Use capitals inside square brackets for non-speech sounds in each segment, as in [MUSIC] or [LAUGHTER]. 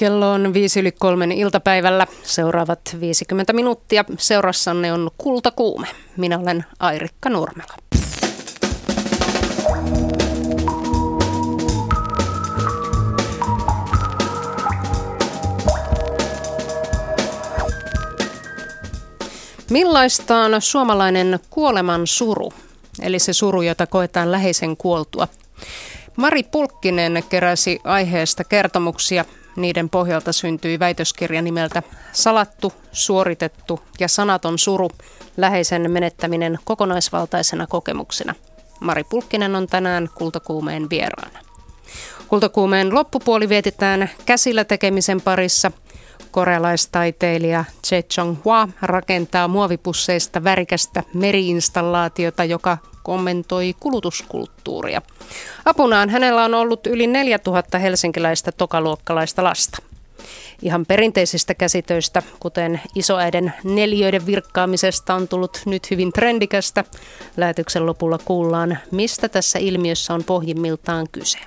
Kello on viisi yli kolmen iltapäivällä. Seuraavat 50 minuuttia. Seurassanne on Kultakuume. Minä olen Airikka Nurmela. Millaista on suomalainen kuoleman suru, eli se suru, jota koetaan läheisen kuoltua? Mari Pulkkinen keräsi aiheesta kertomuksia niiden pohjalta syntyi väitöskirja nimeltä Salattu, suoritettu ja sanaton suru, läheisen menettäminen kokonaisvaltaisena kokemuksena. Mari Pulkkinen on tänään Kultakuumeen vieraana. Kultakuumeen loppupuoli vietetään käsillä tekemisen parissa. Korealaistaiteilija Che Chong Hua rakentaa muovipusseista värikästä meriinstallaatiota, joka kommentoi kulutuskulttuuria. Apunaan hänellä on ollut yli 4000 helsinkiläistä tokaluokkalaista lasta. Ihan perinteisistä käsitöistä, kuten isoäiden neljöiden virkkaamisesta, on tullut nyt hyvin trendikästä. Lähetyksen lopulla kuullaan, mistä tässä ilmiössä on pohjimmiltaan kyse.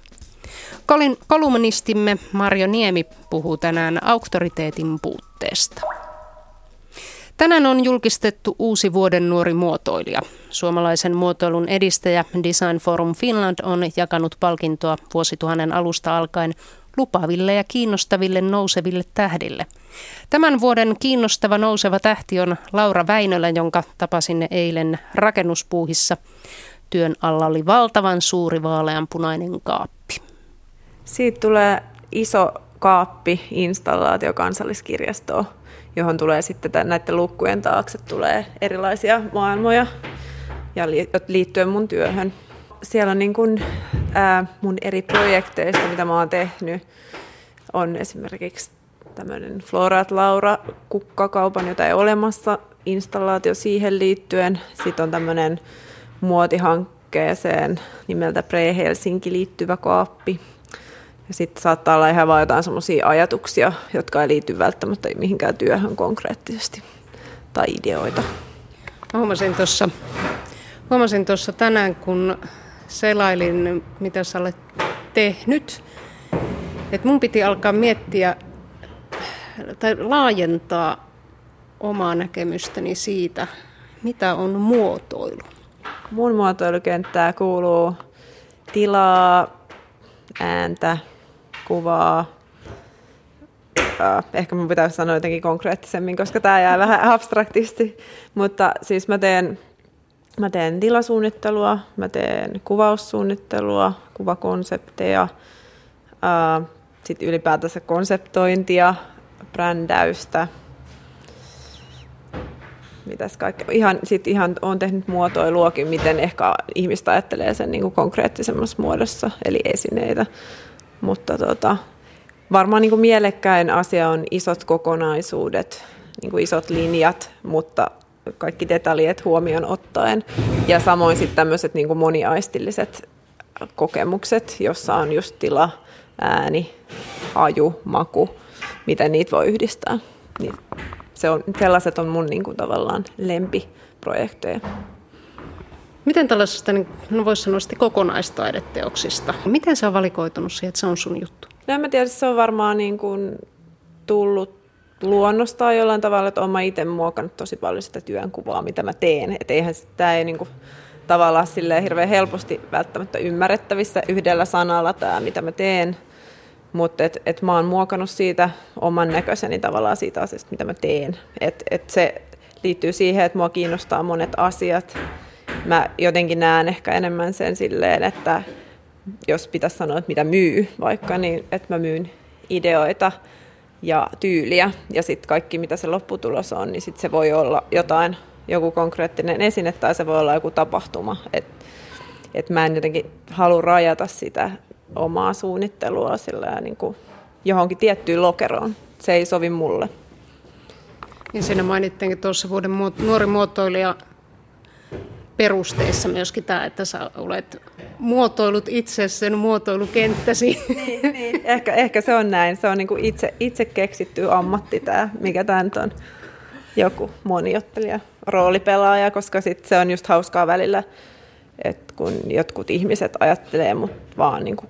Kolumnistimme Marjo Niemi puhuu tänään auktoriteetin puutteesta. Tänään on julkistettu uusi vuoden nuori muotoilija. Suomalaisen muotoilun edistäjä Design Forum Finland on jakanut palkintoa vuosituhannen alusta alkaen lupaaville ja kiinnostaville nouseville tähdille. Tämän vuoden kiinnostava nouseva tähti on Laura Väinölä, jonka tapasin eilen rakennuspuuhissa. Työn alla oli valtavan suuri vaaleanpunainen kaappi. Siitä tulee iso kaappi installaatio kansalliskirjastoon johon tulee sitten näiden lukkujen taakse tulee erilaisia maailmoja ja liittyen mun työhön. Siellä on niin kuin, ää, mun eri projekteista, mitä mä oon tehnyt, on esimerkiksi tämmöinen Florat Laura kukkakaupan, jota ei olemassa, installaatio siihen liittyen. Sitten on tämmöinen muotihankkeeseen nimeltä Pre-Helsinki liittyvä kaappi, ja sitten saattaa olla ihan vain jotain sellaisia ajatuksia, jotka ei liity välttämättä mihinkään työhön konkreettisesti tai ideoita. huomasin tuossa huomasin tuossa tänään, kun selailin, mitä sä olet tehnyt, että mun piti alkaa miettiä tai laajentaa omaa näkemystäni siitä, mitä on muotoilu. Mun muotoilukenttää kuuluu tilaa, ääntä, kuvaa. Ehkä mun pitäisi sanoa jotenkin konkreettisemmin, koska tämä jää vähän abstraktisti. Mutta siis mä teen, mä teen tilasuunnittelua, mä teen kuvaussuunnittelua, kuvakonsepteja, sitten ylipäätänsä konseptointia, brändäystä, mitäs kaikkea. Ihan, sit ihan on tehnyt muotoiluakin, miten ehkä ihmistä ajattelee sen niin konkreettisemmassa muodossa, eli esineitä. Mutta tota, varmaan niin kuin mielekkäin asia on isot kokonaisuudet, niin kuin isot linjat, mutta kaikki detaljit huomioon ottaen. Ja samoin sitten tämmöiset niin moniaistilliset kokemukset, jossa on just tila, ääni, haju, maku, miten niitä voi yhdistää. Niin se on, sellaiset on mun niin kuin, tavallaan lempiprojekteja. Miten tällaisesta, niin, no voisi sanoa kokonaistaideteoksista, miten se on valikoitunut siihen, että se on sun juttu? No en mä tiedä, se on varmaan niin kuin tullut luonnostaan jollain tavalla, että olen itse muokannut tosi paljon sitä työnkuvaa, mitä mä teen. Että eihän sitä ei niin kuin, tavallaan hirveän helposti välttämättä ymmärrettävissä yhdellä sanalla tämä, mitä mä teen. Mutta et, et mä oon muokannut siitä oman näköiseni tavallaan siitä asiasta, mitä mä teen. Et, et se liittyy siihen, että mua kiinnostaa monet asiat. Mä jotenkin näen ehkä enemmän sen silleen, että jos pitäisi sanoa, että mitä myy vaikka, niin että mä myyn ideoita ja tyyliä. Ja sitten kaikki, mitä se lopputulos on, niin sitten se voi olla jotain, joku konkreettinen esine tai se voi olla joku tapahtuma. Et, et mä en jotenkin halua rajata sitä omaa suunnittelua sillä niin kuin johonkin tiettyyn lokeroon. Se ei sovi mulle. Ja siinä mainittiinkin tuossa vuoden nuori muotoilija perusteissa myöskin tämä, että sä olet muotoilut itse sen muotoilukenttäsi. [LAUGHS] Niin, niin. Ehkä, ehkä se on näin. Se on niin kuin itse, itse keksitty ammatti tämä, mikä tämä nyt on joku moniottelija, roolipelaaja, koska sit se on just hauskaa välillä että kun jotkut ihmiset ajattelee mut vaan niin kuin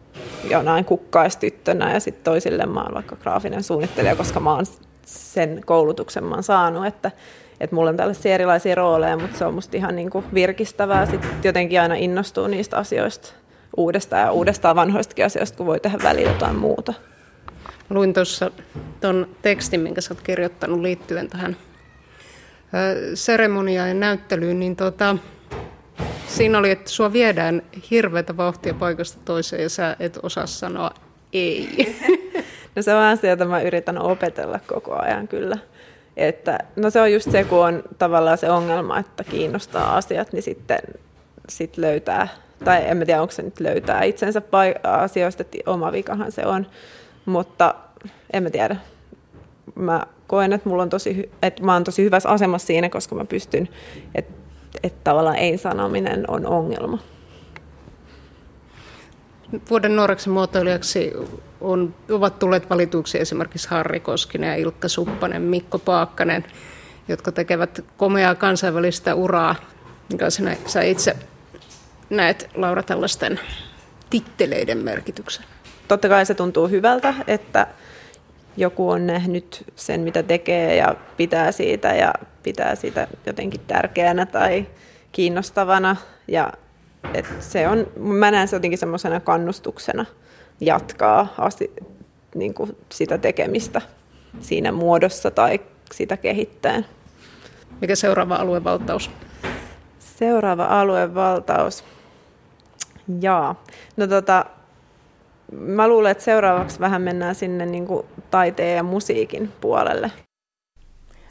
jonain kukkaistyttönä ja sitten toisille mä oon vaikka graafinen suunnittelija, koska mä oon sen koulutuksen mä oon saanut, että, että mulla on tällaisia erilaisia rooleja, mutta se on musta ihan niin kuin virkistävää. Sitten jotenkin aina innostuu niistä asioista uudestaan ja uudestaan vanhoistakin asioista, kun voi tehdä välillä jotain muuta. Luin tuossa tuon tekstin, minkä sä oot kirjoittanut liittyen tähän seremoniaan ja näyttelyyn, niin tota, siinä oli, että sua viedään hirveätä vauhtia paikasta toiseen ja sä et osaa sanoa ei. [LAUGHS] No se on asia, jota mä yritän opetella koko ajan kyllä. Että, no se on just se, kun on tavallaan se ongelma, että kiinnostaa asiat, niin sitten sit löytää, tai en mä tiedä, onko se nyt löytää itsensä asioista, että oma vikahan se on, mutta en mä tiedä. Mä koen, että, mulla on tosi, että mä oon tosi hyvässä asemassa siinä, koska mä pystyn, että, että tavallaan ei-sanominen on ongelma. Vuoden nuoreksi muotoilijaksi on, ovat tulleet valituiksi esimerkiksi Harri Koskinen ja Ilkka Suppanen, Mikko Paakkanen, jotka tekevät komeaa kansainvälistä uraa. Mikä sinä, sä itse näet, Laura, tällaisten titteleiden merkityksen? Totta kai se tuntuu hyvältä, että joku on nähnyt sen, mitä tekee ja pitää siitä ja pitää siitä jotenkin tärkeänä tai kiinnostavana. Ja et se on, mä näen se jotenkin semmoisena kannustuksena jatkaa asi, niin kuin sitä tekemistä siinä muodossa tai sitä kehittää. Mikä seuraava aluevaltaus? Seuraava aluevaltaus. Jaa. No tota, mä luulen, että seuraavaksi vähän mennään sinne niin kuin taiteen ja musiikin puolelle.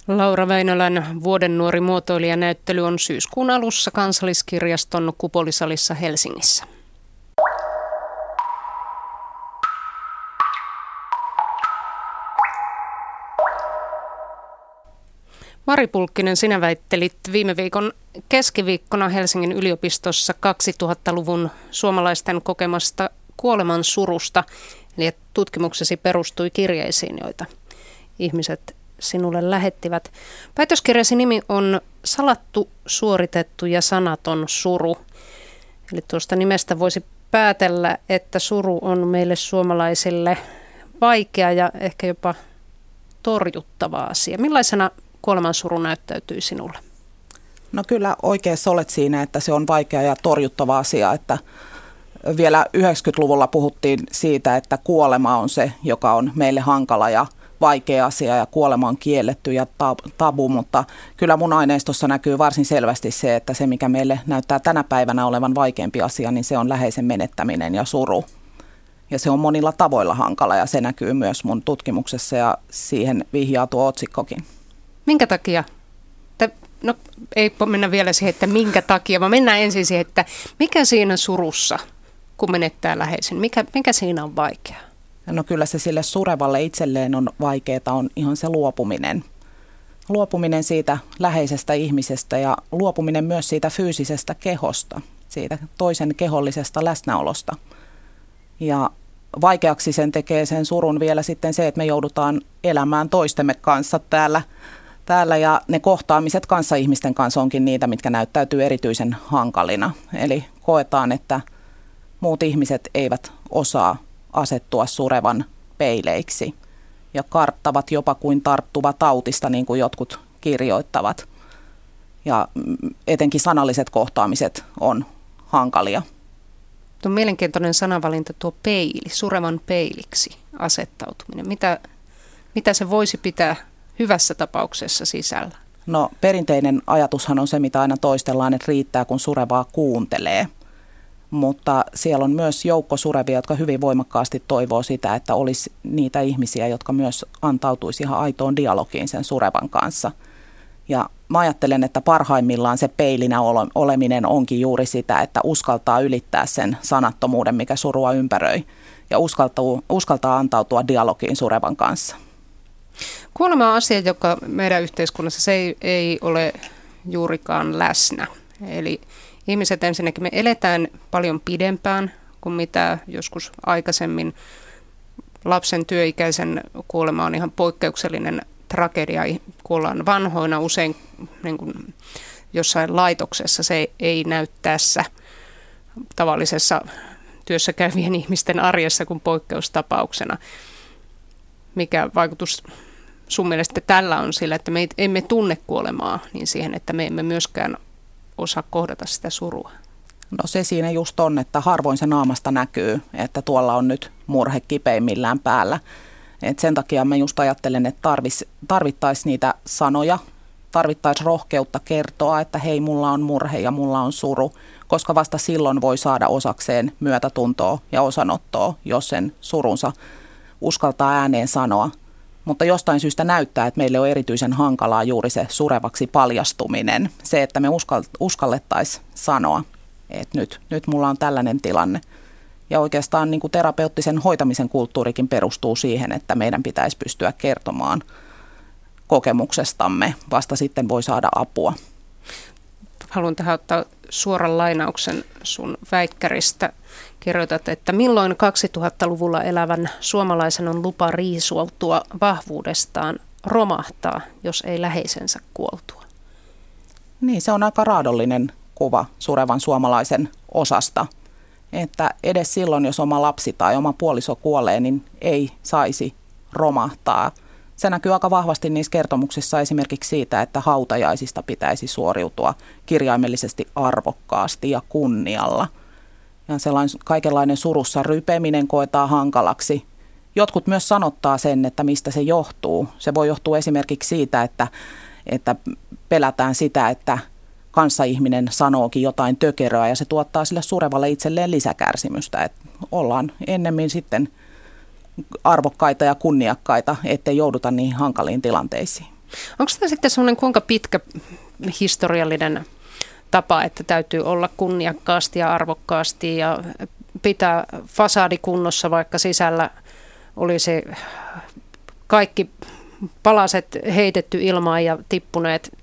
Laura Väinölän vuoden nuori muotoilijanäyttely on syyskuun alussa kansalliskirjaston Kupolisalissa Helsingissä. Mari Pulkkinen, sinä väittelit viime viikon keskiviikkona Helsingin yliopistossa 2000-luvun suomalaisten kokemasta kuoleman surusta, eli tutkimuksesi perustui kirjeisiin, joita ihmiset sinulle lähettivät. Väitöskirjasi nimi on Salattu, suoritettu ja sanaton suru. Eli tuosta nimestä voisi päätellä, että suru on meille suomalaisille vaikea ja ehkä jopa torjuttava asia. Millaisena kuolemansuru näyttäytyy sinulle? No kyllä oikeassa olet siinä, että se on vaikea ja torjuttava asia, että vielä 90-luvulla puhuttiin siitä, että kuolema on se, joka on meille hankala ja vaikea asia ja kuolema on kielletty ja tabu, mutta kyllä mun aineistossa näkyy varsin selvästi se, että se mikä meille näyttää tänä päivänä olevan vaikeampi asia, niin se on läheisen menettäminen ja suru. Ja se on monilla tavoilla hankala ja se näkyy myös mun tutkimuksessa ja siihen vihjaa tuo otsikkokin. Minkä takia? No ei mennä vielä siihen, että minkä takia, vaan mennään ensin siihen, että mikä siinä surussa – kun menettää läheisen? Mikä, mikä siinä on vaikeaa? No kyllä se sille surevalle itselleen on vaikeaa, on ihan se luopuminen. Luopuminen siitä läheisestä ihmisestä ja luopuminen myös siitä fyysisestä kehosta, siitä toisen kehollisesta läsnäolosta. Ja vaikeaksi sen tekee sen surun vielä sitten se, että me joudutaan elämään toistemme kanssa täällä, täällä ja ne kohtaamiset kanssa ihmisten kanssa onkin niitä, mitkä näyttäytyy erityisen hankalina. Eli koetaan, että – muut ihmiset eivät osaa asettua surevan peileiksi ja karttavat jopa kuin tarttuva tautista, niin kuin jotkut kirjoittavat. Ja etenkin sanalliset kohtaamiset on hankalia. Tuo on mielenkiintoinen sanavalinta tuo peili, surevan peiliksi asettautuminen. Mitä, mitä se voisi pitää hyvässä tapauksessa sisällä? No perinteinen ajatushan on se, mitä aina toistellaan, että riittää kun surevaa kuuntelee – mutta siellä on myös joukko surevia, jotka hyvin voimakkaasti toivoo sitä, että olisi niitä ihmisiä, jotka myös antautuisi ihan aitoon dialogiin sen surevan kanssa. Ja mä ajattelen, että parhaimmillaan se peilinä oleminen onkin juuri sitä, että uskaltaa ylittää sen sanattomuuden, mikä surua ympäröi, ja uskaltaa, uskaltaa antautua dialogiin surevan kanssa. Kuolema on asia, joka meidän yhteiskunnassa se ei, ei ole juurikaan läsnä. Eli ihmiset ensinnäkin me eletään paljon pidempään kuin mitä joskus aikaisemmin. Lapsen työikäisen kuolema on ihan poikkeuksellinen tragedia. Kuollaan vanhoina usein niin kuin jossain laitoksessa. Se ei näy tässä. tavallisessa työssä käyvien ihmisten arjessa kuin poikkeustapauksena. Mikä vaikutus sun mielestä tällä on sillä, että me emme tunne kuolemaa, niin siihen, että me emme myöskään osaa kohdata sitä surua? No se siinä just on, että harvoin se naamasta näkyy, että tuolla on nyt murhe kipeimmillään päällä. Et sen takia mä just ajattelen, että tarvittaisiin niitä sanoja, tarvittaisiin rohkeutta kertoa, että hei, mulla on murhe ja mulla on suru, koska vasta silloin voi saada osakseen myötätuntoa ja osanottoa, jos sen surunsa uskaltaa ääneen sanoa. Mutta jostain syystä näyttää, että meille on erityisen hankalaa juuri se surevaksi paljastuminen. Se, että me uskallettaisiin sanoa, että nyt, nyt mulla on tällainen tilanne. Ja oikeastaan niin kuin terapeuttisen hoitamisen kulttuurikin perustuu siihen, että meidän pitäisi pystyä kertomaan kokemuksestamme. Vasta sitten voi saada apua. Haluan tähän ottaa suoran lainauksen sun väikkäristä. Kirjoitat, että milloin 2000-luvulla elävän suomalaisen on lupa riisuautua vahvuudestaan romahtaa, jos ei läheisensä kuoltua? Niin, se on aika raadollinen kuva surevan suomalaisen osasta. Että edes silloin, jos oma lapsi tai oma puoliso kuolee, niin ei saisi romahtaa. Se näkyy aika vahvasti niissä kertomuksissa esimerkiksi siitä, että hautajaisista pitäisi suoriutua kirjaimellisesti arvokkaasti ja kunnialla. Ja sellainen kaikenlainen surussa rypeminen koetaan hankalaksi. Jotkut myös sanottaa sen, että mistä se johtuu. Se voi johtua esimerkiksi siitä, että, että pelätään sitä, että kanssaihminen sanookin jotain tökeröä ja se tuottaa sille surevalle itselleen lisäkärsimystä. Että ollaan ennemmin sitten arvokkaita ja kunniakkaita, ettei jouduta niihin hankaliin tilanteisiin. Onko tämä sitten sellainen kuinka pitkä historiallinen tapa, että täytyy olla kunniakkaasti ja arvokkaasti ja pitää fasadi kunnossa, vaikka sisällä olisi kaikki palaset heitetty ilmaan ja tippuneet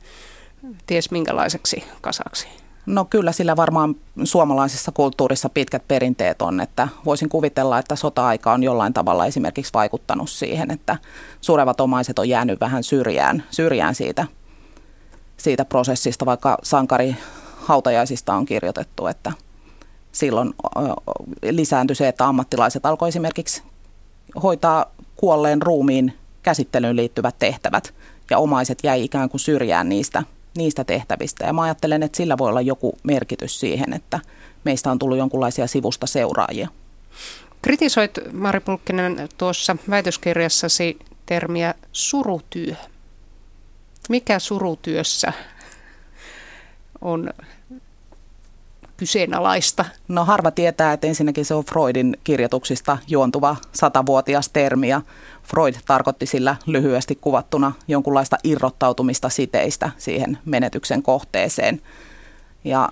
ties minkälaiseksi kasaksi? No kyllä sillä varmaan suomalaisessa kulttuurissa pitkät perinteet on, että voisin kuvitella, että sota-aika on jollain tavalla esimerkiksi vaikuttanut siihen, että surevat omaiset on jäänyt vähän syrjään, syrjään siitä, siitä prosessista, vaikka sankari hautajaisista on kirjoitettu, että silloin lisääntyi se, että ammattilaiset alkoi esimerkiksi hoitaa kuolleen ruumiin käsittelyyn liittyvät tehtävät ja omaiset jäi ikään kuin syrjään niistä – niistä tehtävistä. Ja mä ajattelen, että sillä voi olla joku merkitys siihen, että meistä on tullut jonkinlaisia sivusta seuraajia. Kritisoit Mari Pulkkinen tuossa väitöskirjassasi termiä surutyö. Mikä surutyössä on kyseenalaista? No harva tietää, että ensinnäkin se on Freudin kirjoituksista juontuva satavuotias termi ja Freud tarkoitti sillä lyhyesti kuvattuna jonkunlaista irrottautumista siteistä siihen menetyksen kohteeseen. Ja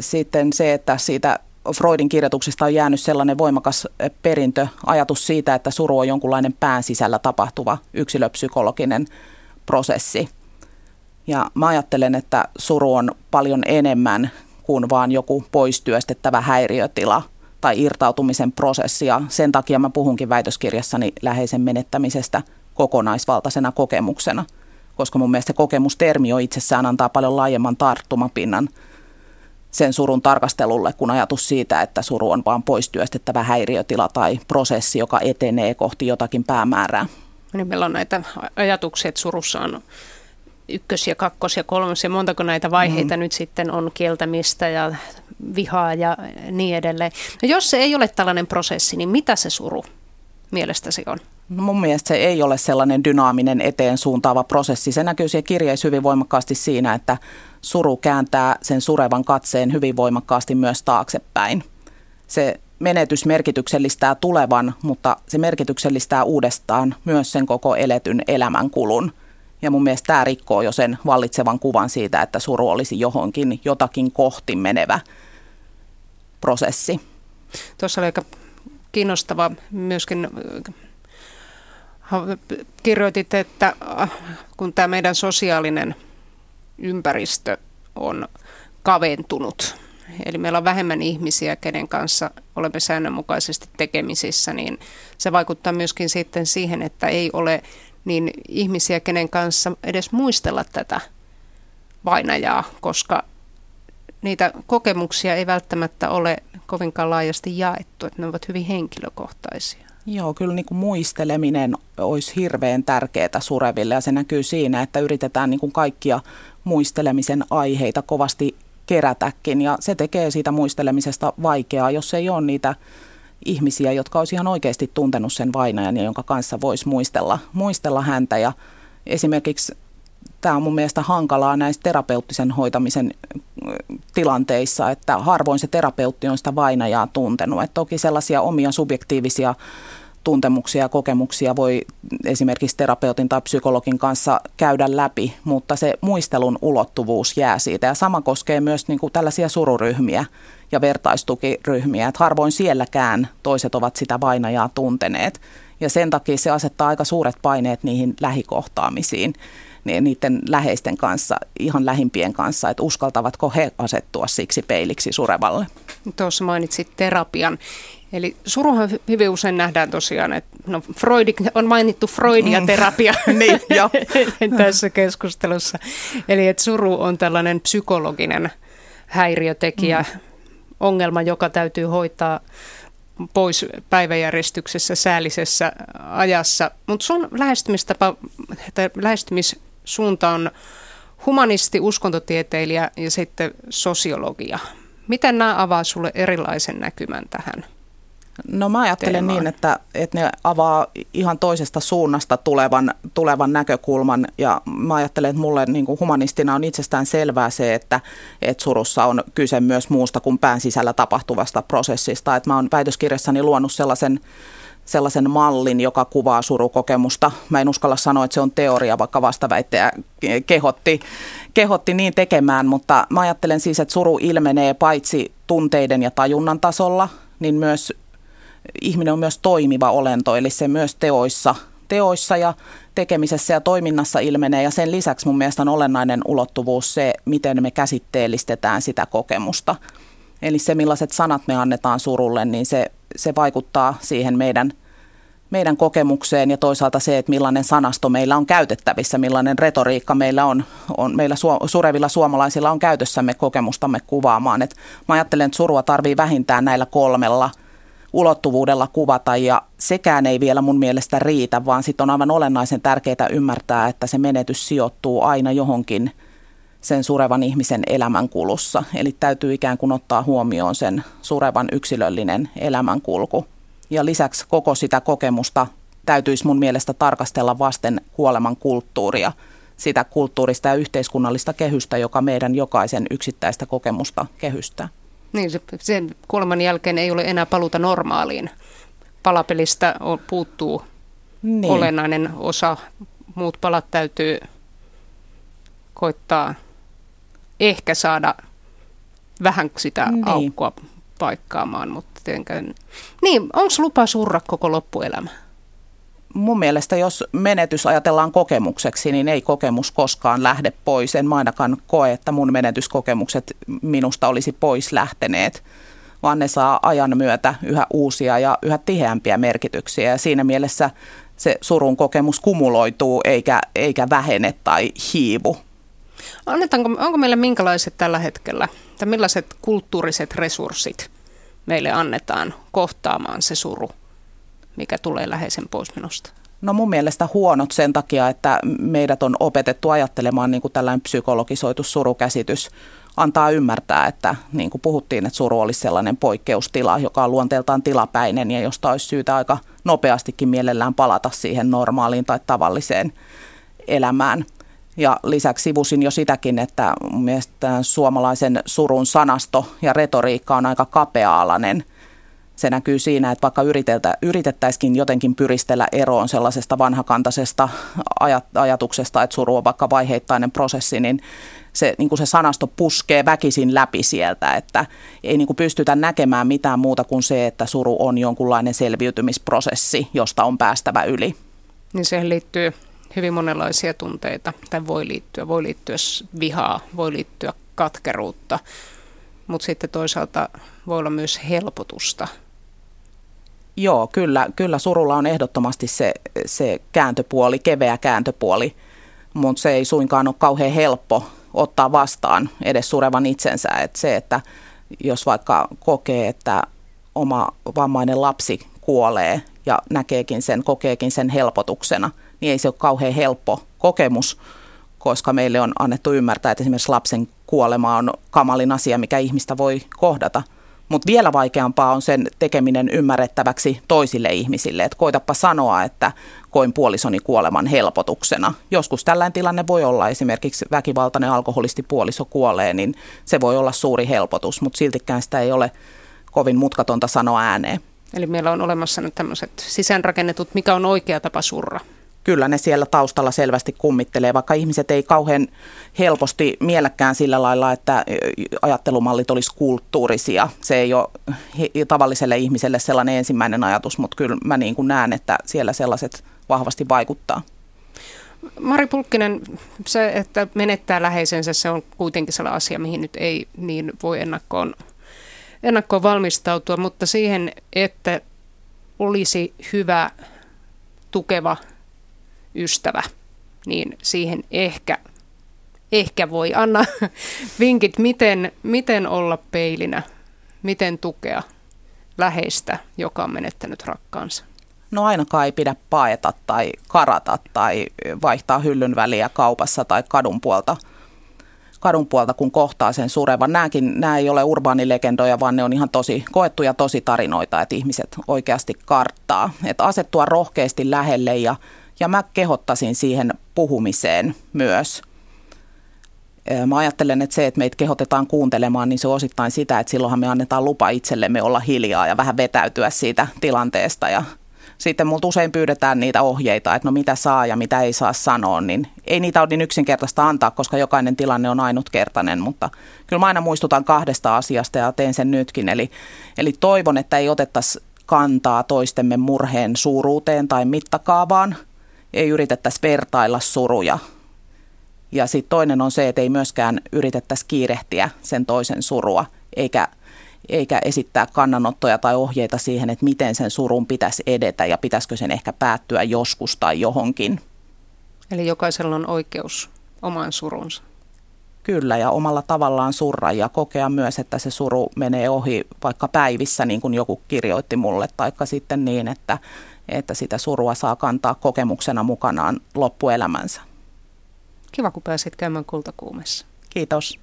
sitten se, että siitä Freudin kirjoituksista on jäänyt sellainen voimakas perintö, ajatus siitä, että suru on jonkunlainen pään sisällä tapahtuva yksilöpsykologinen prosessi. Ja mä ajattelen, että suru on paljon enemmän kuin vaan joku poistyöstettävä häiriötila tai irtautumisen prosessi. Ja sen takia mä puhunkin väitöskirjassani läheisen menettämisestä kokonaisvaltaisena kokemuksena, koska mun mielestä kokemustermi on itsessään antaa paljon laajemman tarttumapinnan sen surun tarkastelulle, kun ajatus siitä, että suru on vain poistyöstettävä häiriötila tai prosessi, joka etenee kohti jotakin päämäärää. Niin meillä on näitä ajatuksia, että surussa on ykkös- ja kakkos- ja kolmos ja montako näitä vaiheita mm. nyt sitten on kieltämistä ja vihaa ja niin edelleen. No jos se ei ole tällainen prosessi, niin mitä se suru mielestäsi on? No mun mielestä se ei ole sellainen dynaaminen eteen suuntaava prosessi. Se näkyy siellä kirjeessä hyvin voimakkaasti siinä, että suru kääntää sen surevan katseen hyvin voimakkaasti myös taaksepäin. Se menetys merkityksellistää tulevan, mutta se merkityksellistää uudestaan myös sen koko eletyn elämänkulun. Ja mun mielestä tämä rikkoo jo sen vallitsevan kuvan siitä, että suru olisi johonkin jotakin kohti menevä prosessi. Tuossa oli aika kiinnostava myöskin kirjoitit, että äh, kun tämä meidän sosiaalinen ympäristö on kaventunut, eli meillä on vähemmän ihmisiä, kenen kanssa olemme säännönmukaisesti tekemisissä, niin se vaikuttaa myöskin sitten siihen, että ei ole niin ihmisiä, kenen kanssa edes muistella tätä vainajaa, koska niitä kokemuksia ei välttämättä ole kovinkaan laajasti jaettu, että ne ovat hyvin henkilökohtaisia. Joo, kyllä niin kuin muisteleminen olisi hirveän tärkeää sureville ja se näkyy siinä, että yritetään niin kuin kaikkia muistelemisen aiheita kovasti kerätäkin ja se tekee siitä muistelemisesta vaikeaa, jos ei ole niitä ihmisiä, jotka olisi ihan oikeasti tuntenut sen vainajan ja jonka kanssa voisi muistella, muistella häntä ja esimerkiksi tämä on mun mielestä hankalaa näissä terapeuttisen hoitamisen tilanteissa, että harvoin se terapeutti on sitä vainajaa tuntenut. Et toki sellaisia omia subjektiivisia tuntemuksia ja kokemuksia voi esimerkiksi terapeutin tai psykologin kanssa käydä läpi, mutta se muistelun ulottuvuus jää siitä. Ja sama koskee myös niin kuin tällaisia sururyhmiä ja vertaistukiryhmiä, että harvoin sielläkään toiset ovat sitä vainajaa tunteneet. Ja sen takia se asettaa aika suuret paineet niihin lähikohtaamisiin niiden läheisten kanssa, ihan lähimpien kanssa, että uskaltavatko he asettua siksi peiliksi surevalle. Tuossa mainitsit terapian. Eli suruhan hyvin usein nähdään tosiaan, että no Freud, on mainittu Freudia mm. terapia [LAUGHS] niin, jo. [LAUGHS] tässä keskustelussa. Eli että suru on tällainen psykologinen häiriötekijä, mm. ongelma, joka täytyy hoitaa pois päiväjärjestyksessä, säällisessä ajassa. Mutta sun lähestymistapa, lähestymissuunta on humanisti, uskontotieteilijä ja sitten sosiologia. Miten nämä avaa sulle erilaisen näkymän tähän? No mä ajattelen teemaan. niin, että, että ne avaa ihan toisesta suunnasta tulevan, tulevan näkökulman ja mä ajattelen, että mulle niin kuin humanistina on itsestään selvää se, että, että surussa on kyse myös muusta kuin pään sisällä tapahtuvasta prosessista. Että mä oon väitöskirjassani luonut sellaisen sellaisen mallin, joka kuvaa surukokemusta. Mä en uskalla sanoa, että se on teoria, vaikka vastaväittäjä kehotti, kehotti niin tekemään, mutta mä ajattelen siis, että suru ilmenee paitsi tunteiden ja tajunnan tasolla, niin myös ihminen on myös toimiva olento, eli se myös teoissa, teoissa ja tekemisessä ja toiminnassa ilmenee. Ja sen lisäksi mun mielestä on olennainen ulottuvuus se, miten me käsitteellistetään sitä kokemusta. Eli se, millaiset sanat me annetaan surulle, niin se, se vaikuttaa siihen meidän, meidän kokemukseen ja toisaalta se, että millainen sanasto meillä on käytettävissä, millainen retoriikka meillä on, on meillä su, surevilla suomalaisilla on käytössämme kokemustamme kuvaamaan. Et mä ajattelen, että surua tarvii vähintään näillä kolmella – ulottuvuudella kuvata ja sekään ei vielä mun mielestä riitä, vaan sitten on aivan olennaisen tärkeää ymmärtää, että se menetys sijoittuu aina johonkin sen surevan ihmisen elämänkulussa. Eli täytyy ikään kuin ottaa huomioon sen surevan yksilöllinen elämänkulku. Ja lisäksi koko sitä kokemusta täytyisi mun mielestä tarkastella vasten kuoleman kulttuuria, sitä kulttuurista ja yhteiskunnallista kehystä, joka meidän jokaisen yksittäistä kokemusta kehystää. Niin, se, sen kuoleman jälkeen ei ole enää paluta normaaliin. Palapelistä on, puuttuu niin. olennainen osa. Muut palat täytyy koittaa ehkä saada vähän sitä niin. aukkoa paikkaamaan, mutta tietenkään. Niin, onko lupa surra koko loppuelämä? Mun mielestä jos menetys ajatellaan kokemukseksi, niin ei kokemus koskaan lähde pois. En ainakaan koe, että mun menetyskokemukset minusta olisi pois lähteneet, vaan ne saa ajan myötä yhä uusia ja yhä tiheämpiä merkityksiä. Ja siinä mielessä se surun kokemus kumuloituu eikä, eikä vähene tai hiivu. Annetaanko, onko meillä minkälaiset tällä hetkellä, tai millaiset kulttuuriset resurssit meille annetaan kohtaamaan se suru? Mikä tulee läheisen pois minusta? No mun mielestä huonot sen takia, että meidät on opetettu ajattelemaan niin kuin tällainen psykologisoitu surukäsitys antaa ymmärtää, että niin kuin puhuttiin, että suru olisi sellainen poikkeustila, joka on luonteeltaan tilapäinen ja josta olisi syytä aika nopeastikin mielellään palata siihen normaaliin tai tavalliseen elämään. Ja lisäksi sivusin jo sitäkin, että mielestäni suomalaisen surun sanasto ja retoriikka on aika kapea-alainen – se näkyy siinä, että vaikka yritettäisikin jotenkin pyristellä eroon sellaisesta vanhakantaisesta ajatuksesta, että suru on vaikka vaiheittainen prosessi, niin se, niin kuin se sanasto puskee väkisin läpi sieltä, että ei niin kuin pystytä näkemään mitään muuta kuin se, että suru on jonkunlainen selviytymisprosessi, josta on päästävä yli. Niin siihen liittyy hyvin monenlaisia tunteita, tai voi liittyä, voi liittyä vihaa, voi liittyä katkeruutta, mutta sitten toisaalta voi olla myös helpotusta – Joo, kyllä, kyllä surulla on ehdottomasti se, se kääntöpuoli, keveä kääntöpuoli, mutta se ei suinkaan ole kauhean helppo, ottaa vastaan edes surevan itsensä. Että se, että jos vaikka kokee, että oma vammainen lapsi kuolee ja näkeekin sen, kokeekin sen helpotuksena, niin ei se ole kauhean helppo kokemus, koska meille on annettu ymmärtää, että esimerkiksi lapsen kuolema on kamalin asia, mikä ihmistä voi kohdata. Mutta vielä vaikeampaa on sen tekeminen ymmärrettäväksi toisille ihmisille. Että koitapa sanoa, että koin puolisoni kuoleman helpotuksena. Joskus tällainen tilanne voi olla, esimerkiksi väkivaltainen alkoholisti puoliso kuolee, niin se voi olla suuri helpotus, mutta siltikään sitä ei ole kovin mutkatonta sanoa ääneen. Eli meillä on olemassa nyt tämmöiset sisäänrakennetut, mikä on oikea tapa surra kyllä ne siellä taustalla selvästi kummittelee, vaikka ihmiset ei kauhean helposti mielekään sillä lailla, että ajattelumallit olisi kulttuurisia. Se ei ole tavalliselle ihmiselle sellainen ensimmäinen ajatus, mutta kyllä mä niin kuin näen, että siellä sellaiset vahvasti vaikuttaa. Mari Pulkkinen, se, että menettää läheisensä, se on kuitenkin sellainen asia, mihin nyt ei niin voi ennakkoon, ennakkoon valmistautua, mutta siihen, että olisi hyvä, tukeva ystävä, niin siihen ehkä, ehkä voi anna [LAUGHS] vinkit, miten, miten olla peilinä, miten tukea läheistä, joka on menettänyt rakkaansa. No ainakaan ei pidä paeta tai karata tai vaihtaa hyllyn väliä kaupassa tai kadun puolta, kadun puolta kun kohtaa sen surevan. Nämäkin, nämä ei ole urbaanilegendoja, vaan ne on ihan tosi koettuja tosi tarinoita, että ihmiset oikeasti karttaa. Että asettua rohkeasti lähelle ja ja mä kehottaisin siihen puhumiseen myös. Mä ajattelen, että se, että meitä kehotetaan kuuntelemaan, niin se on osittain sitä, että silloinhan me annetaan lupa itsellemme olla hiljaa ja vähän vetäytyä siitä tilanteesta. Ja sitten multa usein pyydetään niitä ohjeita, että no mitä saa ja mitä ei saa sanoa, niin ei niitä ole niin yksinkertaista antaa, koska jokainen tilanne on ainutkertainen, mutta kyllä mä aina muistutan kahdesta asiasta ja teen sen nytkin. Eli, eli toivon, että ei otettaisi kantaa toistemme murheen suuruuteen tai mittakaavaan – ei yritettäisi vertailla suruja. Ja sitten toinen on se, että ei myöskään yritettäisi kiirehtiä sen toisen surua, eikä, eikä esittää kannanottoja tai ohjeita siihen, että miten sen surun pitäisi edetä ja pitäisikö sen ehkä päättyä joskus tai johonkin. Eli jokaisella on oikeus omaan surunsa. Kyllä, ja omalla tavallaan surra ja kokea myös, että se suru menee ohi vaikka päivissä, niin kuin joku kirjoitti mulle, taikka sitten niin, että, että sitä surua saa kantaa kokemuksena mukanaan loppuelämänsä. Kiva, kun pääsit käymään kultakuumessa. Kiitos.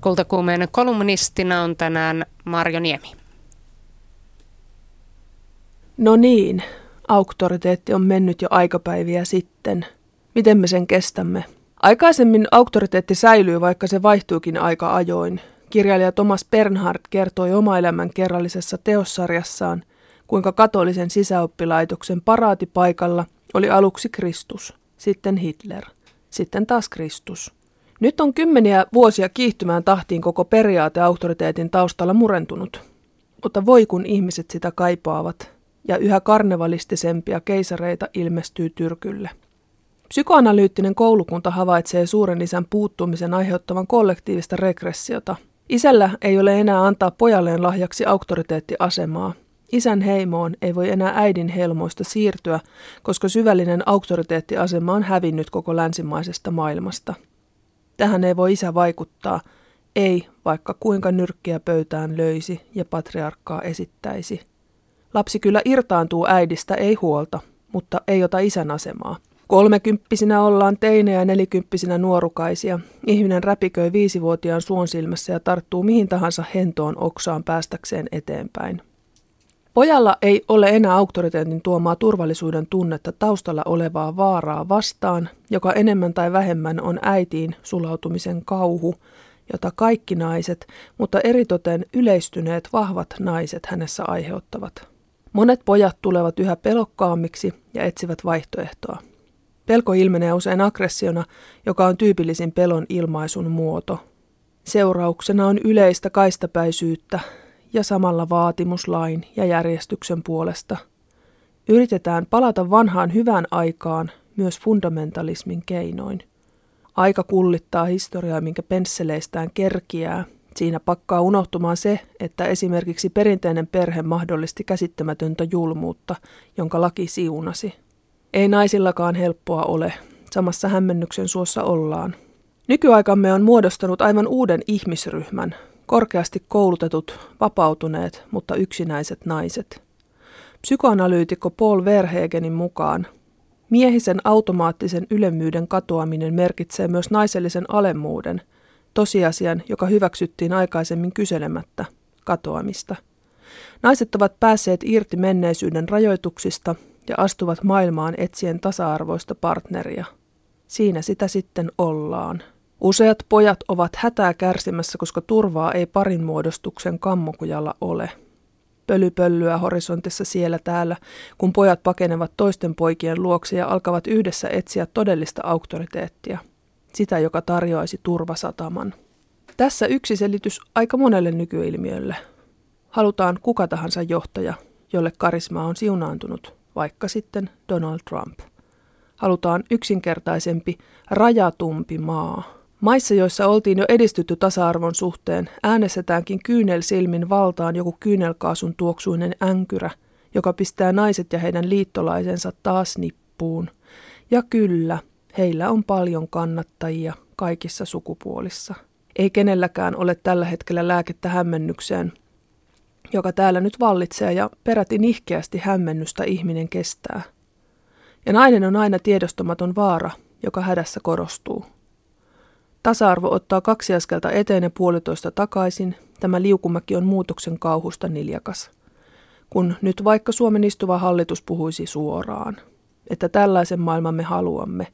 Kultakuumeen kolumnistina on tänään Marjo Niemi. No niin, auktoriteetti on mennyt jo aikapäiviä sitten. Miten me sen kestämme? Aikaisemmin auktoriteetti säilyy, vaikka se vaihtuukin aika ajoin. Kirjailija Thomas Bernhard kertoi oma elämän kerrallisessa teossarjassaan, kuinka katolisen sisäoppilaitoksen paraatipaikalla oli aluksi Kristus, sitten Hitler, sitten taas Kristus. Nyt on kymmeniä vuosia kiihtymään tahtiin koko periaate auktoriteetin taustalla murentunut. Mutta voi kun ihmiset sitä kaipaavat, ja yhä karnevalistisempia keisareita ilmestyy tyrkylle. Psykoanalyyttinen koulukunta havaitsee suuren isän puuttumisen aiheuttavan kollektiivista regressiota. Isällä ei ole enää antaa pojalleen lahjaksi auktoriteettiasemaa. Isän heimoon ei voi enää äidin helmoista siirtyä, koska syvällinen auktoriteettiasema on hävinnyt koko länsimaisesta maailmasta. Tähän ei voi isä vaikuttaa, ei vaikka kuinka nyrkkiä pöytään löisi ja patriarkkaa esittäisi. Lapsi kyllä irtaantuu äidistä, ei huolta, mutta ei ota isän asemaa. Kolmekymppisinä ollaan teinejä ja nelikymppisinä nuorukaisia. Ihminen räpiköi viisivuotiaan suon silmässä ja tarttuu mihin tahansa hentoon oksaan päästäkseen eteenpäin. Pojalla ei ole enää auktoriteetin tuomaa turvallisuuden tunnetta taustalla olevaa vaaraa vastaan, joka enemmän tai vähemmän on äitiin sulautumisen kauhu, jota kaikki naiset, mutta eritoten yleistyneet vahvat naiset hänessä aiheuttavat. Monet pojat tulevat yhä pelokkaammiksi ja etsivät vaihtoehtoa. Pelko ilmenee usein aggressiona, joka on tyypillisin pelon ilmaisun muoto. Seurauksena on yleistä kaistapäisyyttä ja samalla vaatimus lain ja järjestyksen puolesta. Yritetään palata vanhaan hyvään aikaan myös fundamentalismin keinoin. Aika kullittaa historiaa, minkä pensseleistään kerkiää, Siinä pakkaa unohtumaan se, että esimerkiksi perinteinen perhe mahdollisti käsittämätöntä julmuutta, jonka laki siunasi. Ei naisillakaan helppoa ole. Samassa hämmennyksen suossa ollaan. Nykyaikamme on muodostanut aivan uuden ihmisryhmän, korkeasti koulutetut, vapautuneet, mutta yksinäiset naiset. Psykoanalyytikko Paul Verhegenin mukaan miehisen automaattisen ylemmyyden katoaminen merkitsee myös naisellisen alemmuuden, tosiasian, joka hyväksyttiin aikaisemmin kyselemättä, katoamista. Naiset ovat päässeet irti menneisyyden rajoituksista ja astuvat maailmaan etsien tasa-arvoista partneria. Siinä sitä sitten ollaan. Useat pojat ovat hätää kärsimässä, koska turvaa ei parin muodostuksen kammokujalla ole. Pölypöllyä horisontissa siellä täällä, kun pojat pakenevat toisten poikien luokse ja alkavat yhdessä etsiä todellista auktoriteettia. Sitä, joka tarjoaisi turvasataman. Tässä yksi selitys aika monelle nykyilmiölle. Halutaan kuka tahansa johtaja, jolle karisma on siunaantunut, vaikka sitten Donald Trump. Halutaan yksinkertaisempi, rajatumpi maa, Maissa, joissa oltiin jo edistytty tasa-arvon suhteen, äänestetäänkin kyynelsilmin valtaan joku kyynelkaasun tuoksuinen änkyrä, joka pistää naiset ja heidän liittolaisensa taas nippuun. Ja kyllä, heillä on paljon kannattajia kaikissa sukupuolissa. Ei kenelläkään ole tällä hetkellä lääkettä hämmennykseen, joka täällä nyt vallitsee ja peräti nihkeästi hämmennystä ihminen kestää. Ja nainen on aina tiedostamaton vaara, joka hädässä korostuu. Tasa-arvo ottaa kaksi askelta eteen ja puolitoista takaisin. Tämä liukumäki on muutoksen kauhusta niljakas. Kun nyt vaikka Suomen istuva hallitus puhuisi suoraan, että tällaisen maailman me haluamme,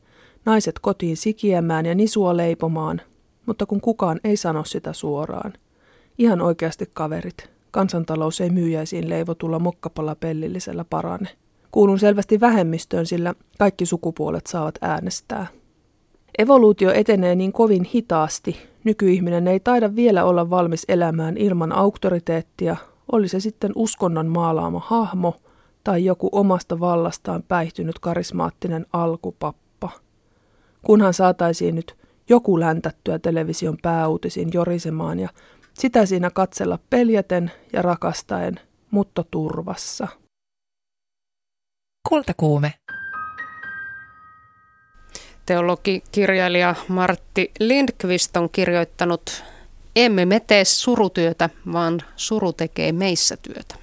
naiset kotiin sikiämään ja nisua leipomaan, mutta kun kukaan ei sano sitä suoraan. Ihan oikeasti kaverit, kansantalous ei myyjäisiin leivotulla mokkapalapellillisellä parane. Kuulun selvästi vähemmistöön, sillä kaikki sukupuolet saavat äänestää. Evoluutio etenee niin kovin hitaasti, nykyihminen ei taida vielä olla valmis elämään ilman auktoriteettia, oli se sitten uskonnon maalaama hahmo tai joku omasta vallastaan päihtynyt karismaattinen alkupappa. Kunhan saataisiin nyt joku läntättyä television pääuutisin jorisemaan ja sitä siinä katsella peljäten ja rakastaen, mutta turvassa. Kultakuume. Teologikirjailija Martti Lindqvist on kirjoittanut Emme me tee surutyötä, vaan suru tekee meissä työtä.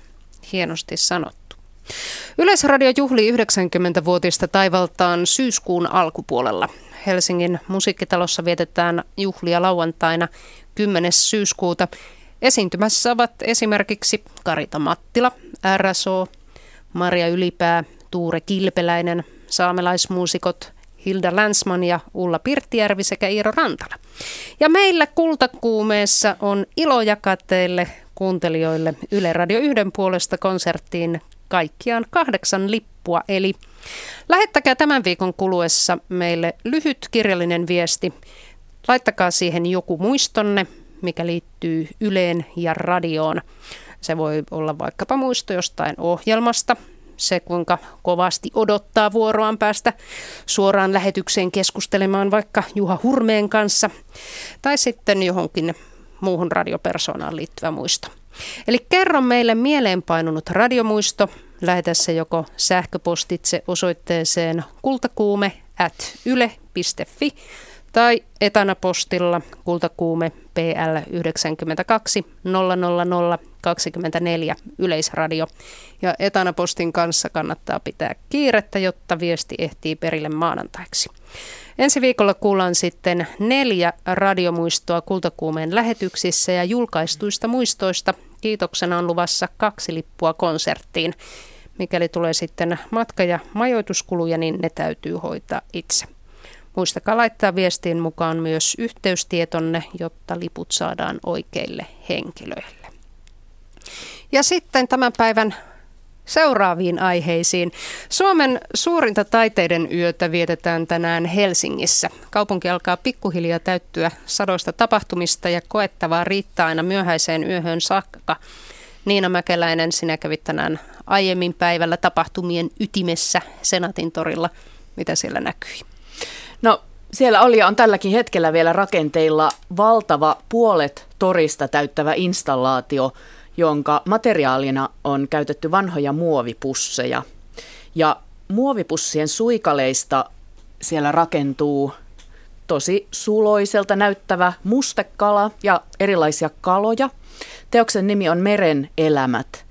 Hienosti sanottu. Yleisradio juhli 90-vuotista taivaltaan syyskuun alkupuolella. Helsingin musiikkitalossa vietetään juhlia lauantaina 10. syyskuuta. Esiintymässä ovat esimerkiksi Karita Mattila, RSO, Maria Ylipää, Tuure Kilpeläinen, saamelaismuusikot Hilda Länsman ja Ulla Pirttijärvi sekä Iiro Rantala. Ja meillä Kultakuumeessa on ilo jakaa teille kuuntelijoille Yle Radio 1 puolesta konserttiin kaikkiaan kahdeksan lippua. Eli lähettäkää tämän viikon kuluessa meille lyhyt kirjallinen viesti. Laittakaa siihen joku muistonne, mikä liittyy Yleen ja radioon. Se voi olla vaikkapa muisto jostain ohjelmasta, se, kuinka kovasti odottaa vuoroaan päästä suoraan lähetykseen keskustelemaan vaikka Juha Hurmeen kanssa tai sitten johonkin muuhun radiopersoonaan liittyvä muisto. Eli kerro meille mieleenpainunut radiomuisto, lähetä se joko sähköpostitse osoitteeseen kultakuume at yle.fi tai etanapostilla kultakuume PL 92 000 24 Yleisradio. Ja etanapostin kanssa kannattaa pitää kiirettä, jotta viesti ehtii perille maanantaiksi. Ensi viikolla kuullaan sitten neljä radiomuistoa kultakuumeen lähetyksissä ja julkaistuista muistoista. Kiitoksena on luvassa kaksi lippua konserttiin. Mikäli tulee sitten matka- ja majoituskuluja, niin ne täytyy hoitaa itse. Muistakaa laittaa viestiin mukaan myös yhteystietonne, jotta liput saadaan oikeille henkilöille. Ja sitten tämän päivän seuraaviin aiheisiin. Suomen suurinta taiteiden yötä vietetään tänään Helsingissä. Kaupunki alkaa pikkuhiljaa täyttyä sadoista tapahtumista ja koettavaa riittää aina myöhäiseen yöhön saakka. Niina Mäkeläinen, sinä kävit tänään aiemmin päivällä tapahtumien ytimessä Senatin torilla. Mitä siellä näkyi? No Siellä oli ja on tälläkin hetkellä vielä rakenteilla valtava puolet torista täyttävä installaatio, jonka materiaalina on käytetty vanhoja muovipusseja. Ja muovipussien suikaleista siellä rakentuu tosi suloiselta näyttävä mustekala ja erilaisia kaloja. Teoksen nimi on Meren elämät.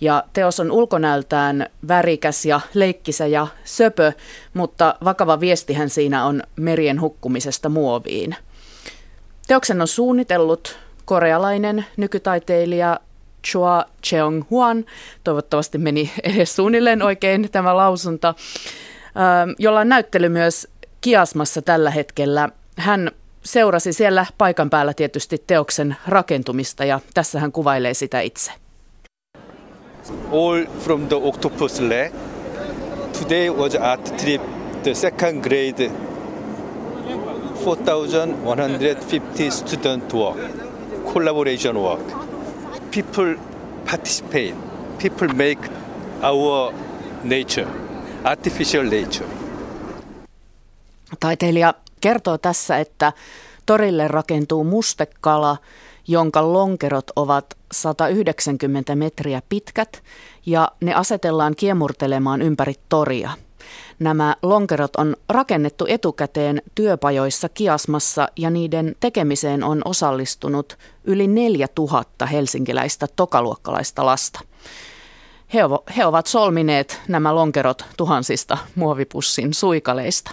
Ja teos on ulkonäöltään värikäs ja leikkisä ja söpö, mutta vakava viestihän siinä on merien hukkumisesta muoviin. Teoksen on suunnitellut korealainen nykytaiteilija Chua Cheong Huan. Toivottavasti meni [LAUGHS] edes suunnilleen oikein tämä lausunta, ähm, jolla on näyttely myös Kiasmassa tällä hetkellä. Hän seurasi siellä paikan päällä tietysti teoksen rakentumista ja tässä hän kuvailee sitä itse. All from the octopus leg. Today was art trip, the second grade 4,150 student work, collaboration work. People participate, people make our nature, artificial nature. Taiteilija kertoo tässä, että torille rakentuu mustekala, jonka lonkerot ovat 190 metriä pitkät ja ne asetellaan kiemurtelemaan ympäri toria. Nämä lonkerot on rakennettu etukäteen työpajoissa Kiasmassa ja niiden tekemiseen on osallistunut yli 4000 helsinkiläistä tokaluokkalaista lasta. He, he ovat solmineet nämä lonkerot tuhansista muovipussin suikaleista.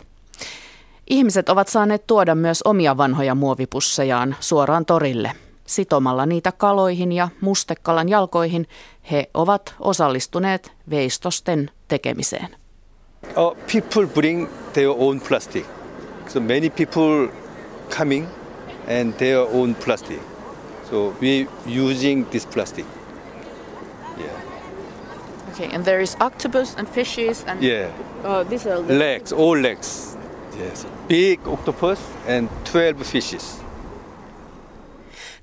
Ihmiset ovat saaneet tuoda myös omia vanhoja muovipussejaan suoraan torille. Sitomalla niitä kaloihin ja mustekalan jalkoihin he ovat osallistuneet veistosten tekemiseen. Uh, people bring their own plastic. So many people coming and their own plastic. So we using this plastic. Yeah. Okay, and there is octopus and fishes and yeah. Uh, these are legs, all legs. Yes, big octopus and 12 fishes.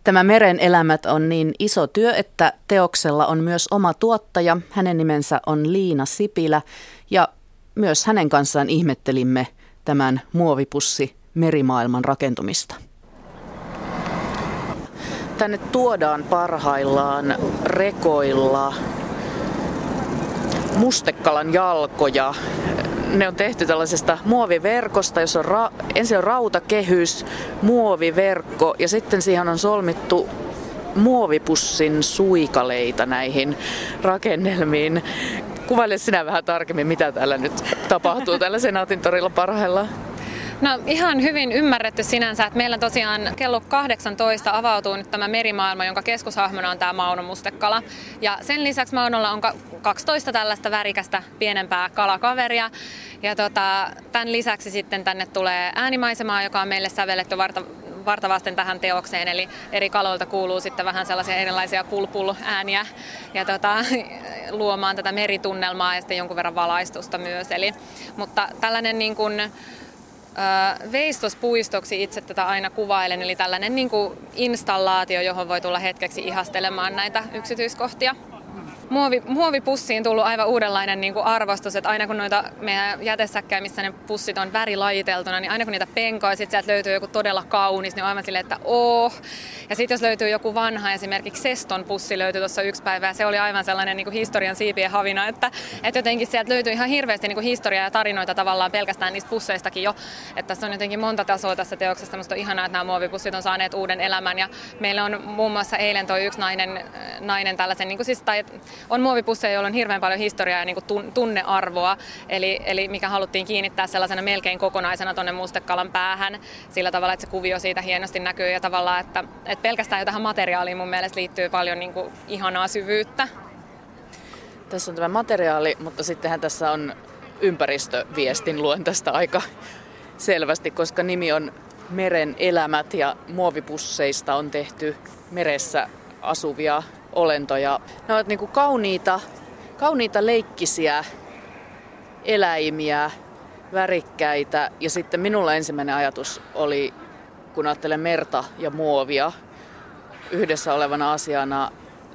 Tämä meren elämät on niin iso työ, että teoksella on myös oma tuottaja. Hänen nimensä on Liina Sipilä ja myös hänen kanssaan ihmettelimme tämän muovipussi merimaailman rakentumista. Tänne tuodaan parhaillaan rekoilla mustekalan jalkoja ne on tehty tällaisesta muoviverkosta, jossa on ra- ensin on rautakehys, muoviverkko ja sitten siihen on solmittu muovipussin suikaleita näihin rakennelmiin. Kuvaile sinä vähän tarkemmin, mitä täällä nyt tapahtuu tällä Senaatin torilla parhaillaan. No ihan hyvin ymmärretty sinänsä, että meillä tosiaan kello 18 avautuu nyt tämä merimaailma, jonka keskushahmona on tämä Mauno Mustekala. Ja sen lisäksi Maunolla on 12 tällaista värikästä pienempää kalakaveria. Ja tota, tämän lisäksi sitten tänne tulee äänimaisemaa, joka on meille sävelletty varta, vartavasten tähän teokseen, eli eri kaloilta kuuluu sitten vähän sellaisia erilaisia pulpul-ääniä ja tota, [LAUGHS] luomaan tätä meritunnelmaa ja sitten jonkun verran valaistusta myös. Eli, mutta tällainen niin kuin, veistospuistoksi itse tätä aina kuvailen, eli tällainen niin kuin installaatio, johon voi tulla hetkeksi ihastelemaan näitä yksityiskohtia muovi, muovipussiin tullut aivan uudenlainen niin kuin arvostus, että aina kun noita meidän jätesäkkejä, missä ne pussit on värilajiteltuna, niin aina kun niitä penkoa, sitten sieltä löytyy joku todella kaunis, niin on aivan silleen, että oh. Ja sitten jos löytyy joku vanha, esimerkiksi Seston pussi löytyi tuossa yksi päivä, ja se oli aivan sellainen niin kuin historian siipien havina, että, että jotenkin sieltä löytyy ihan hirveästi niin kuin historiaa ja tarinoita tavallaan pelkästään niistä pusseistakin jo. Että tässä on jotenkin monta tasoa tässä teoksessa. Musta on ihanaa, että nämä muovipussit on saaneet uuden elämän, ja meillä on muun muassa eilen toi yksi nainen, nainen tällaisen, niin kuin siis, tai on muovipusseja, joilla on hirveän paljon historiaa ja niin tunnearvoa, eli, eli mikä haluttiin kiinnittää sellaisena melkein kokonaisena tuonne mustekalan päähän sillä tavalla, että se kuvio siitä hienosti näkyy ja tavallaan, että, että pelkästään jo tähän materiaaliin mun mielestä liittyy paljon niin kuin ihanaa syvyyttä. Tässä on tämä materiaali, mutta sittenhän tässä on ympäristöviestin luen tästä aika selvästi, koska nimi on Meren elämät ja muovipusseista on tehty meressä asuvia olentoja. Ne ovat niin kuin kauniita, kauniita leikkisiä eläimiä, värikkäitä. Ja sitten minulla ensimmäinen ajatus oli, kun ajattelen merta ja muovia yhdessä olevana asiana,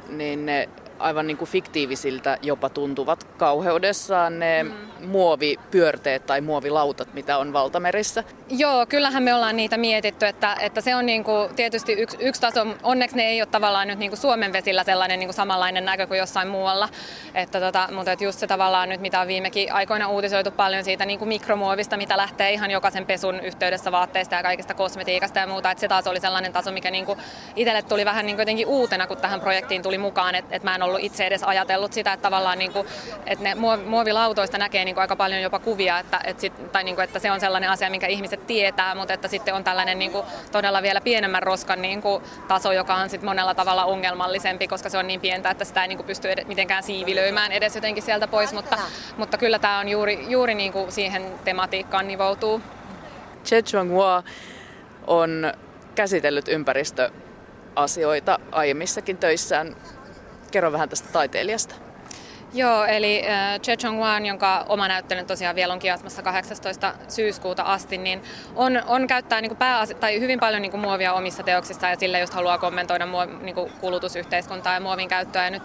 niin ne aivan niin kuin fiktiivisiltä jopa tuntuvat kauheudessaan ne mm. Muovipyörteet tai muovilautat, mitä on valtamerissä. Joo, kyllähän me ollaan niitä mietitty, että, että se on niin kuin tietysti yksi, yksi taso. Onneksi ne ei ole tavallaan nyt niin kuin Suomen vesillä sellainen niin kuin samanlainen näkö kuin jossain muualla. Että tota, mutta että just se tavallaan nyt, mitä on viimekin aikoina uutisoitu paljon siitä niin kuin mikromuovista, mitä lähtee ihan jokaisen pesun yhteydessä vaatteista ja kaikista kosmetiikasta ja muuta. Että se taas oli sellainen taso, mikä niin kuin itselle tuli vähän niin kuin jotenkin uutena, kun tähän projektiin tuli mukaan. Että, että mä en ollut itse edes ajatellut sitä, että tavallaan niin kuin, että ne muovilautoista näkee niin kuin aika paljon jopa kuvia, että, että, sit, tai niin kuin, että se on sellainen asia, minkä ihmiset tietää, mutta että sitten on tällainen niin kuin, todella vielä pienemmän roskan niin kuin, taso, joka on sit monella tavalla ongelmallisempi, koska se on niin pientä, että sitä ei niin kuin, pysty edes, mitenkään siivilöimään edes jotenkin sieltä pois, mutta, mutta kyllä tämä on juuri, juuri niin kuin siihen tematiikkaan nivoutuu. Che Chuanghua on käsitellyt ympäristöasioita aiemmissakin töissään. Kerro vähän tästä taiteilijasta. Joo, eli äh, Che Chong Wan, jonka oma näyttely tosiaan vielä on kiasmassa 18. syyskuuta asti, niin on, on käyttää niin pääasi- tai hyvin paljon niin kuin muovia omissa teoksissaan ja sillä just haluaa kommentoida muov- niin kuin kulutusyhteiskuntaa ja muovin käyttöä. Ja nyt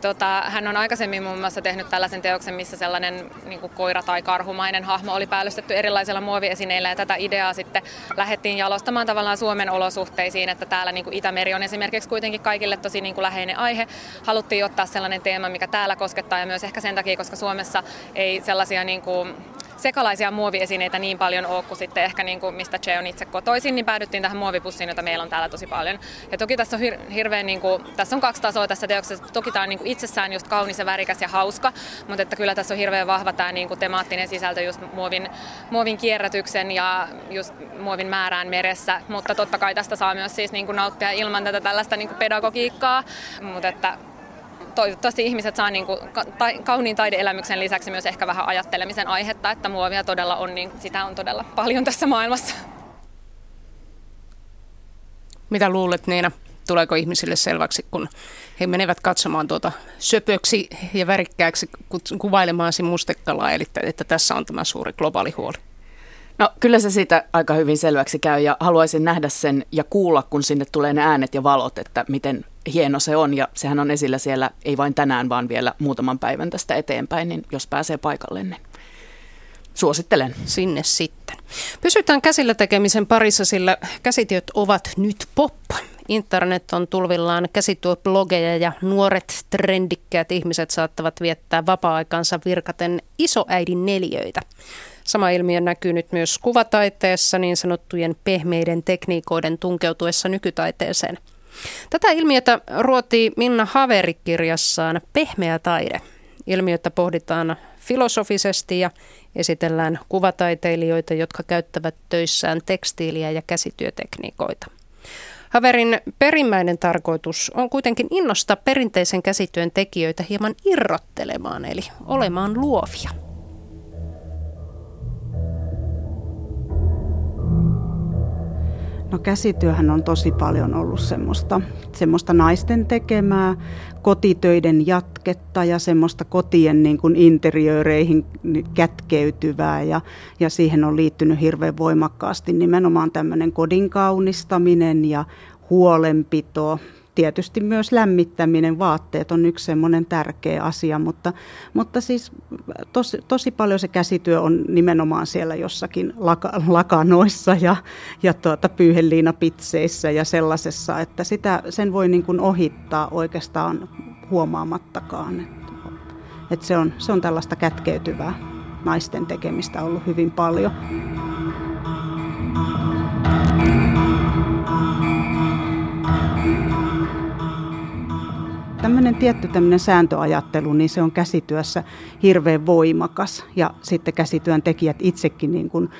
tota, hän on aikaisemmin muun muassa tehnyt tällaisen teoksen, missä sellainen niin kuin koira- tai karhumainen hahmo oli päällystetty erilaisilla muoviesineillä ja tätä ideaa sitten lähdettiin jalostamaan tavallaan Suomen olosuhteisiin, että täällä niin kuin Itämeri on esimerkiksi kuitenkin kaikille tosi niin kuin läheinen aihe. Haluttiin ottaa sellainen teema, mikä täällä koskee koskettaa ja myös ehkä sen takia, koska Suomessa ei sellaisia niin kuin sekalaisia muoviesineitä niin paljon ole kuin sitten ehkä niin kuin mistä Che on itse kotoisin, niin päädyttiin tähän muovipussiin, jota meillä on täällä tosi paljon. Ja toki tässä on hir- hirveän, niin kuin, tässä on kaksi tasoa tässä teoksessa. Toki tämä on niin kuin itsessään just kaunis ja värikäs ja hauska, mutta että kyllä tässä on hirveän vahva tämä niin kuin temaattinen sisältö just muovin, muovin kierrätyksen ja just muovin määrään meressä. Mutta totta kai tästä saa myös siis niin kuin nauttia ilman tätä tällaista niin kuin pedagogiikkaa, mutta että toivottavasti ihmiset saa niin kuin, ta, kauniin taideelämyksen lisäksi myös ehkä vähän ajattelemisen aihetta, että muovia todella on, niin sitä on todella paljon tässä maailmassa. Mitä luulet Niina, tuleeko ihmisille selväksi, kun he menevät katsomaan tuota söpöksi ja värikkääksi kuvailemaasi mustekalaa, eli että tässä on tämä suuri globaali huoli? No kyllä se siitä aika hyvin selväksi käy ja haluaisin nähdä sen ja kuulla, kun sinne tulee ne äänet ja valot, että miten hieno se on ja sehän on esillä siellä ei vain tänään, vaan vielä muutaman päivän tästä eteenpäin, niin jos pääsee paikalle, niin suosittelen. Sinne sitten. Pysytään käsillä tekemisen parissa, sillä käsityöt ovat nyt pop. Internet on tulvillaan käsityöblogeja ja nuoret trendikkäät ihmiset saattavat viettää vapaa-aikansa virkaten isoäidin neljöitä. Sama ilmiö näkyy nyt myös kuvataiteessa niin sanottujen pehmeiden tekniikoiden tunkeutuessa nykytaiteeseen. Tätä ilmiötä ruotii Minna Haveri kirjassaan Pehmeä taide. Ilmiötä pohditaan filosofisesti ja esitellään kuvataiteilijoita, jotka käyttävät töissään tekstiiliä ja käsityötekniikoita. Haverin perimmäinen tarkoitus on kuitenkin innostaa perinteisen käsityön tekijöitä hieman irrottelemaan, eli olemaan luovia. No käsityöhän on tosi paljon ollut semmoista, semmoista naisten tekemää, kotitöiden jatketta ja semmoista kotien niin kuin interiöreihin kätkeytyvää ja, ja siihen on liittynyt hirveän voimakkaasti nimenomaan tämmöinen kodin kaunistaminen ja huolenpito, tietysti myös lämmittäminen, vaatteet on yksi semmoinen tärkeä asia, mutta, mutta siis tosi, tosi paljon se käsityö on nimenomaan siellä jossakin laka, lakanoissa ja, ja tuota, pyyheliinapitseissä ja sellaisessa, että sitä, sen voi niin kuin ohittaa oikeastaan huomaamattakaan. Että, että se, on, se on tällaista kätkeytyvää naisten tekemistä ollut hyvin paljon. Tämmöinen tietty tämmöinen sääntöajattelu, niin se on käsityössä hirveän voimakas. Ja sitten käsityön tekijät itsekin niin kuin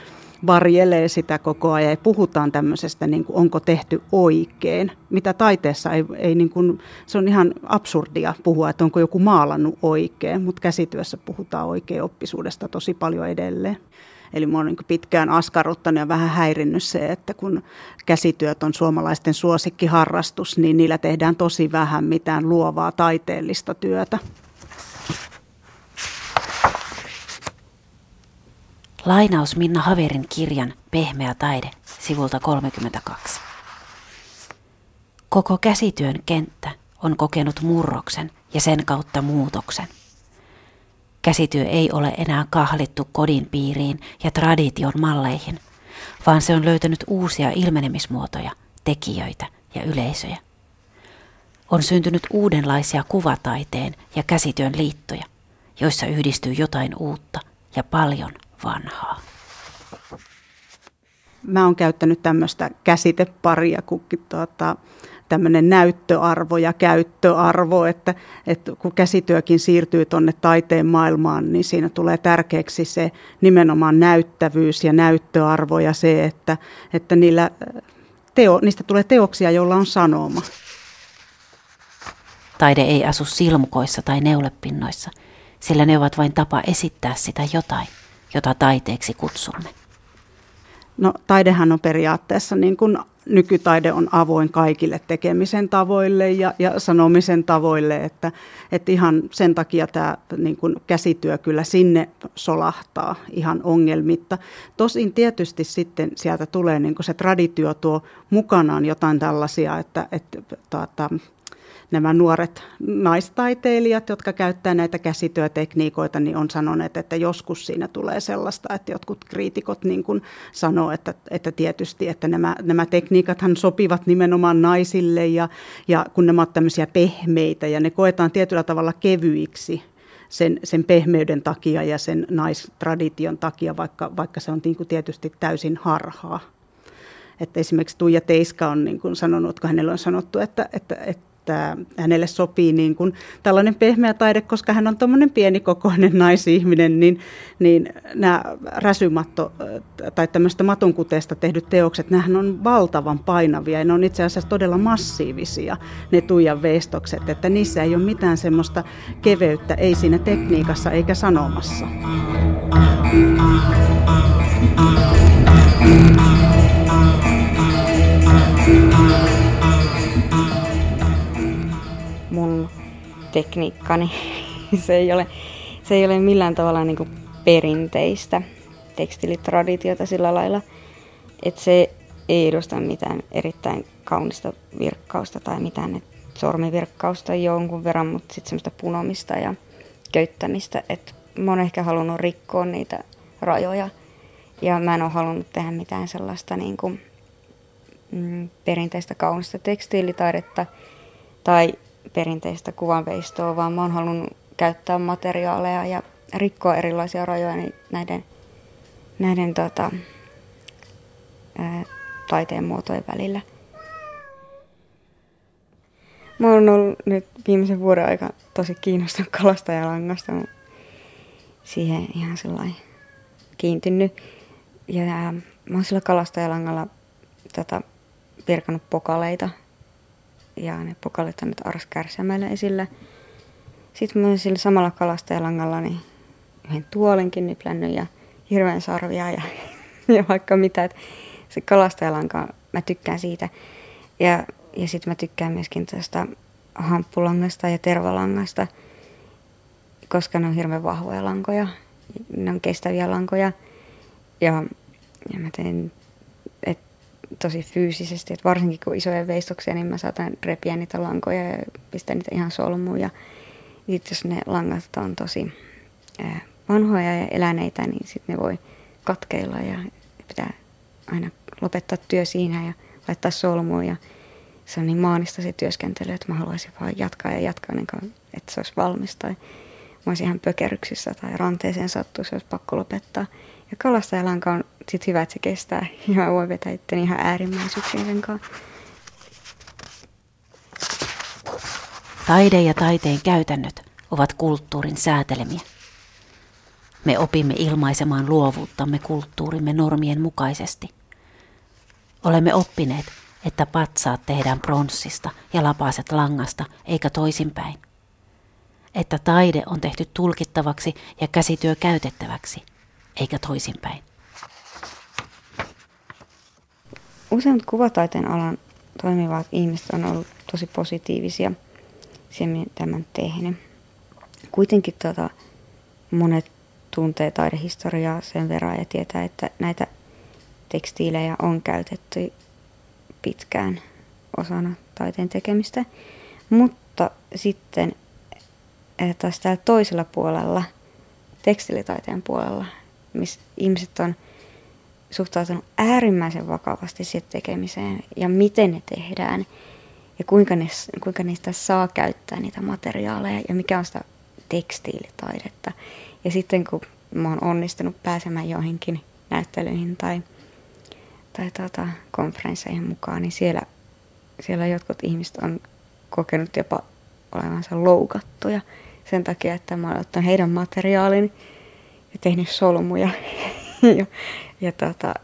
varjelee sitä koko ajan ja puhutaan tämmöisestä, niin kuin, onko tehty oikein. Mitä taiteessa ei, ei niin kuin, se on ihan absurdia puhua, että onko joku maalannut oikein, mutta käsityössä puhutaan oikein oppisuudesta tosi paljon edelleen. Eli minua on niin pitkään askarruttanut ja vähän häirinnyt se, että kun käsityöt on suomalaisten suosikkiharrastus, niin niillä tehdään tosi vähän mitään luovaa taiteellista työtä. Lainaus Minna Haverin kirjan Pehmeä taide sivulta 32. Koko käsityön kenttä on kokenut murroksen ja sen kautta muutoksen. Käsityö ei ole enää kahlittu kodin piiriin ja tradition malleihin, vaan se on löytänyt uusia ilmenemismuotoja, tekijöitä ja yleisöjä. On syntynyt uudenlaisia kuvataiteen ja käsityön liittoja, joissa yhdistyy jotain uutta ja paljon vanhaa. Mä oon käyttänyt tämmöistä käsiteparia kuin tuota, tämmöinen näyttöarvo ja käyttöarvo, että, että kun käsityökin siirtyy tuonne taiteen maailmaan, niin siinä tulee tärkeäksi se nimenomaan näyttävyys ja näyttöarvo ja se, että, että niillä teo, niistä tulee teoksia, joilla on sanoma. Taide ei asu silmukoissa tai neulepinnoissa, sillä ne ovat vain tapa esittää sitä jotain, jota taiteeksi kutsumme. No taidehan on periaatteessa niin kuin nykytaide on avoin kaikille tekemisen tavoille ja, ja sanomisen tavoille, että, että ihan sen takia tämä niin kuin käsityö kyllä sinne solahtaa ihan ongelmitta. Tosin tietysti sitten sieltä tulee niin kuin se traditio tuo mukanaan jotain tällaisia, että, että tuota, nämä nuoret naistaiteilijat, jotka käyttää näitä käsityötekniikoita, niin on sanoneet, että joskus siinä tulee sellaista, että jotkut kriitikot niin kuin sanoo, että, että tietysti, että nämä, nämä tekniikathan sopivat nimenomaan naisille ja, ja kun nämä ovat tämmöisiä pehmeitä ja ne koetaan tietyllä tavalla kevyiksi, sen, sen pehmeyden takia ja sen naistradition takia, vaikka, vaikka se on niin kuin tietysti täysin harhaa. Että esimerkiksi Tuija Teiska on niin kuin sanonut, kun hänellä on sanottu, että, että, että että hänelle sopii niin kuin tällainen pehmeä taide, koska hän on tuommoinen pienikokoinen [LAUGHS] naisihminen, niin, niin nämä räsymatto tai tämmöistä matonkuteesta tehdyt teokset, nämähän on valtavan painavia ja ne on itse asiassa todella massiivisia, ne Tuijan veistokset, että niissä ei ole mitään semmoista keveyttä, ei siinä tekniikassa eikä sanomassa. mun tekniikkani. [LAUGHS] se, ei ole, se ei ole millään tavalla niin kuin perinteistä tekstilitraditiota sillä lailla, että se ei edusta mitään erittäin kaunista virkkausta tai mitään sormivirkkausta jonkun verran, mutta sitten semmoista punomista ja köyttämistä, että mä oon ehkä halunnut rikkoa niitä rajoja ja mä en ole halunnut tehdä mitään sellaista niin kuin, mm, perinteistä kaunista tekstiilitaidetta tai perinteistä kuvanveistoa, vaan mä oon halunnut käyttää materiaaleja ja rikkoa erilaisia rajoja niin näiden, näiden tota, ää, taiteen muotojen välillä. Mä oon ollut nyt viimeisen vuoden aika tosi kiinnostunut kalastajalangasta. Mä siihen ihan sellainen kiintynyt. Ja mä oon sillä kalastajalangalla tota, virkannut pokaleita ja ne pokalit on nyt Ars esillä. Sitten mä sillä samalla kalastajalangalla niin yhden tuolinkin niplännyt ja hirveän sarvia ja, [LAUGHS] ja vaikka mitä. Et se kalastajalanka, mä tykkään siitä. Ja, ja sitten mä tykkään myöskin tästä hamppulangasta ja tervalangasta, koska ne on hirveän vahvoja lankoja. Ne on kestäviä lankoja. Ja, ja mä teen tosi fyysisesti, että varsinkin kun isoja veistoksia, niin mä saatan repiä niitä lankoja ja pistää niitä ihan solmuun. Ja sitten jos ne langat on tosi vanhoja ja eläneitä, niin sitten ne voi katkeilla ja pitää aina lopettaa työ siinä ja laittaa solmuun. Ja se on niin maanista se työskentely, että mä haluaisin vaan jatkaa ja jatkaa, niin kuin, että se olisi valmis. Tai mä olisin ihan pökeryksissä tai ranteeseen sattuu, se olisi pakko lopettaa. Ja kalastajalanka on sit hyvä, että se kestää. [LAUGHS] Ja mä voin vetää itteni ihan äärimmäisyyksiin sen kanssa. Taide ja taiteen käytännöt ovat kulttuurin säätelemiä. Me opimme ilmaisemaan luovuuttamme kulttuurimme normien mukaisesti. Olemme oppineet, että patsaat tehdään pronssista ja lapaset langasta, eikä toisinpäin. Että taide on tehty tulkittavaksi ja käsityö käytettäväksi – eikä toisinpäin. Useimmat kuvataiteen alan toimivat ihmiset on ollut tosi positiivisia siihen, tämän tehnyt. Kuitenkin tota, monet tuntee taidehistoriaa sen verran ja tietää, että näitä tekstiilejä on käytetty pitkään osana taiteen tekemistä. Mutta sitten taas täällä toisella puolella, tekstilitaiteen puolella, missä ihmiset on suhtautunut äärimmäisen vakavasti siihen tekemiseen ja miten ne tehdään ja kuinka, ne, kuinka niistä saa käyttää niitä materiaaleja ja mikä on sitä tekstiilitaidetta. Ja sitten kun mä oon onnistunut pääsemään joihinkin näyttelyihin tai, tai tuota, konferensseihin mukaan, niin siellä, siellä jotkut ihmiset on kokenut jopa olevansa loukattuja sen takia, että mä oon ottanut heidän materiaalin tehnyt solmuja. [LAUGHS] ja, ja tota,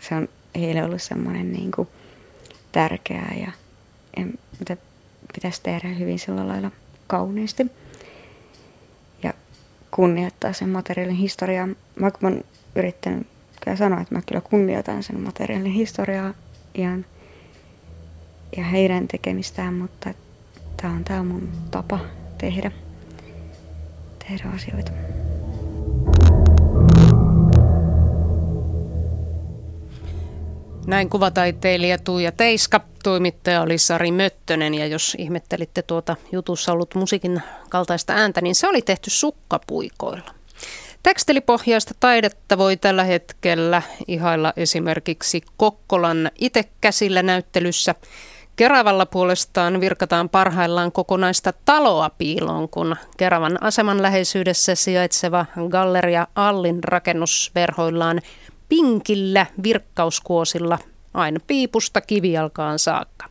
se on heille ollut semmoinen niin kuin tärkeää ja, ja mitä pitäisi tehdä hyvin sillä lailla kauniisti. Ja kunnioittaa sen materiaalin historiaa. Mä oon yrittänyt kyllä sanoa, että mä kyllä kunnioitan sen materiaalin historiaa ihan ja heidän tekemistään, mutta tämä on tämä mun tapa tehdä, tehdä asioita. Näin kuvataiteilija Tuija Teiska, toimittaja oli Sari Möttönen ja jos ihmettelitte tuota jutussa ollut musiikin kaltaista ääntä, niin se oli tehty sukkapuikoilla. Tekstilipohjaista taidetta voi tällä hetkellä ihailla esimerkiksi Kokkolan itekäsillä näyttelyssä. Keravalla puolestaan virkataan parhaillaan kokonaista taloa piiloon, kun Keravan aseman läheisyydessä sijaitseva Galleria Allin rakennus verhoillaan pinkillä virkkauskuosilla aina piipusta kivijalkaan saakka.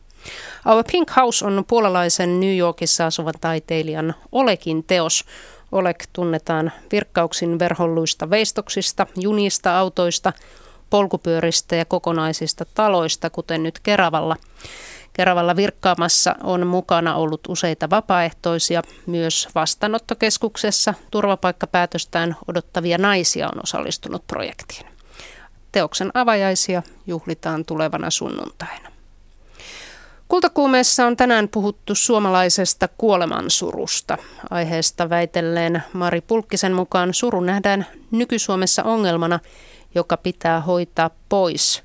Our Pink House on puolalaisen New Yorkissa asuvan taiteilijan Olekin teos. Olek tunnetaan virkkauksin verholluista veistoksista, junista, autoista, polkupyöristä ja kokonaisista taloista, kuten nyt Keravalla. Keravalla virkkaamassa on mukana ollut useita vapaaehtoisia. Myös vastaanottokeskuksessa turvapaikkapäätöstään odottavia naisia on osallistunut projektiin. Teoksen avajaisia juhlitaan tulevana sunnuntaina. Kultakuumeessa on tänään puhuttu suomalaisesta kuolemansurusta. Aiheesta väitelleen Mari Pulkkisen mukaan suru nähdään nyky-Suomessa ongelmana, joka pitää hoitaa pois.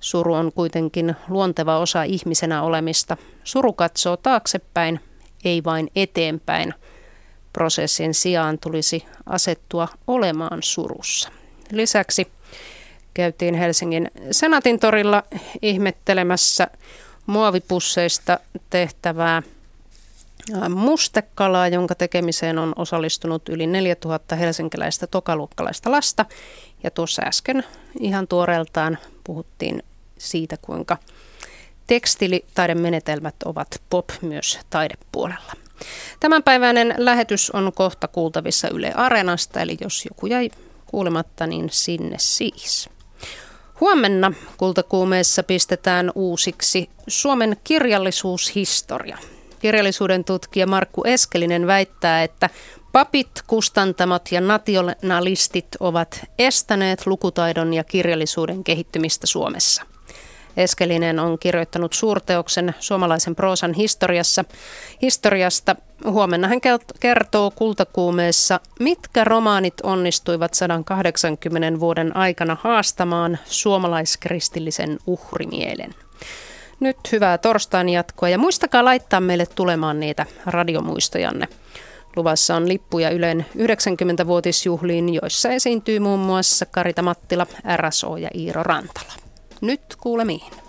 Suru on kuitenkin luonteva osa ihmisenä olemista. Suru katsoo taaksepäin, ei vain eteenpäin. Prosessin sijaan tulisi asettua olemaan surussa. Lisäksi käytiin Helsingin Senaatin torilla ihmettelemässä muovipusseista tehtävää mustekalaa, jonka tekemiseen on osallistunut yli 4000 helsinkiläistä tokaluokkalaista lasta. Ja tuossa äsken ihan tuoreeltaan puhuttiin siitä, kuinka tekstiilitaidemenetelmät ovat pop myös taidepuolella. Tämänpäiväinen lähetys on kohta kuultavissa Yle Areenasta, eli jos joku jäi kuulematta, niin sinne siis. Huomenna kultakuumeessa pistetään uusiksi Suomen kirjallisuushistoria. Kirjallisuuden tutkija Markku Eskelinen väittää, että papit, kustantamot ja nationalistit ovat estäneet lukutaidon ja kirjallisuuden kehittymistä Suomessa – Eskelinen on kirjoittanut suurteoksen suomalaisen proosan historiassa. historiasta. Huomenna hän kertoo kultakuumeessa, mitkä romaanit onnistuivat 180 vuoden aikana haastamaan suomalaiskristillisen uhrimielen. Nyt hyvää torstain jatkoa ja muistakaa laittaa meille tulemaan niitä radiomuistojanne. Luvassa on lippuja Ylen 90-vuotisjuhliin, joissa esiintyy muun muassa Karita Mattila, RSO ja Iiro Rantala. Nyt kuulemiin.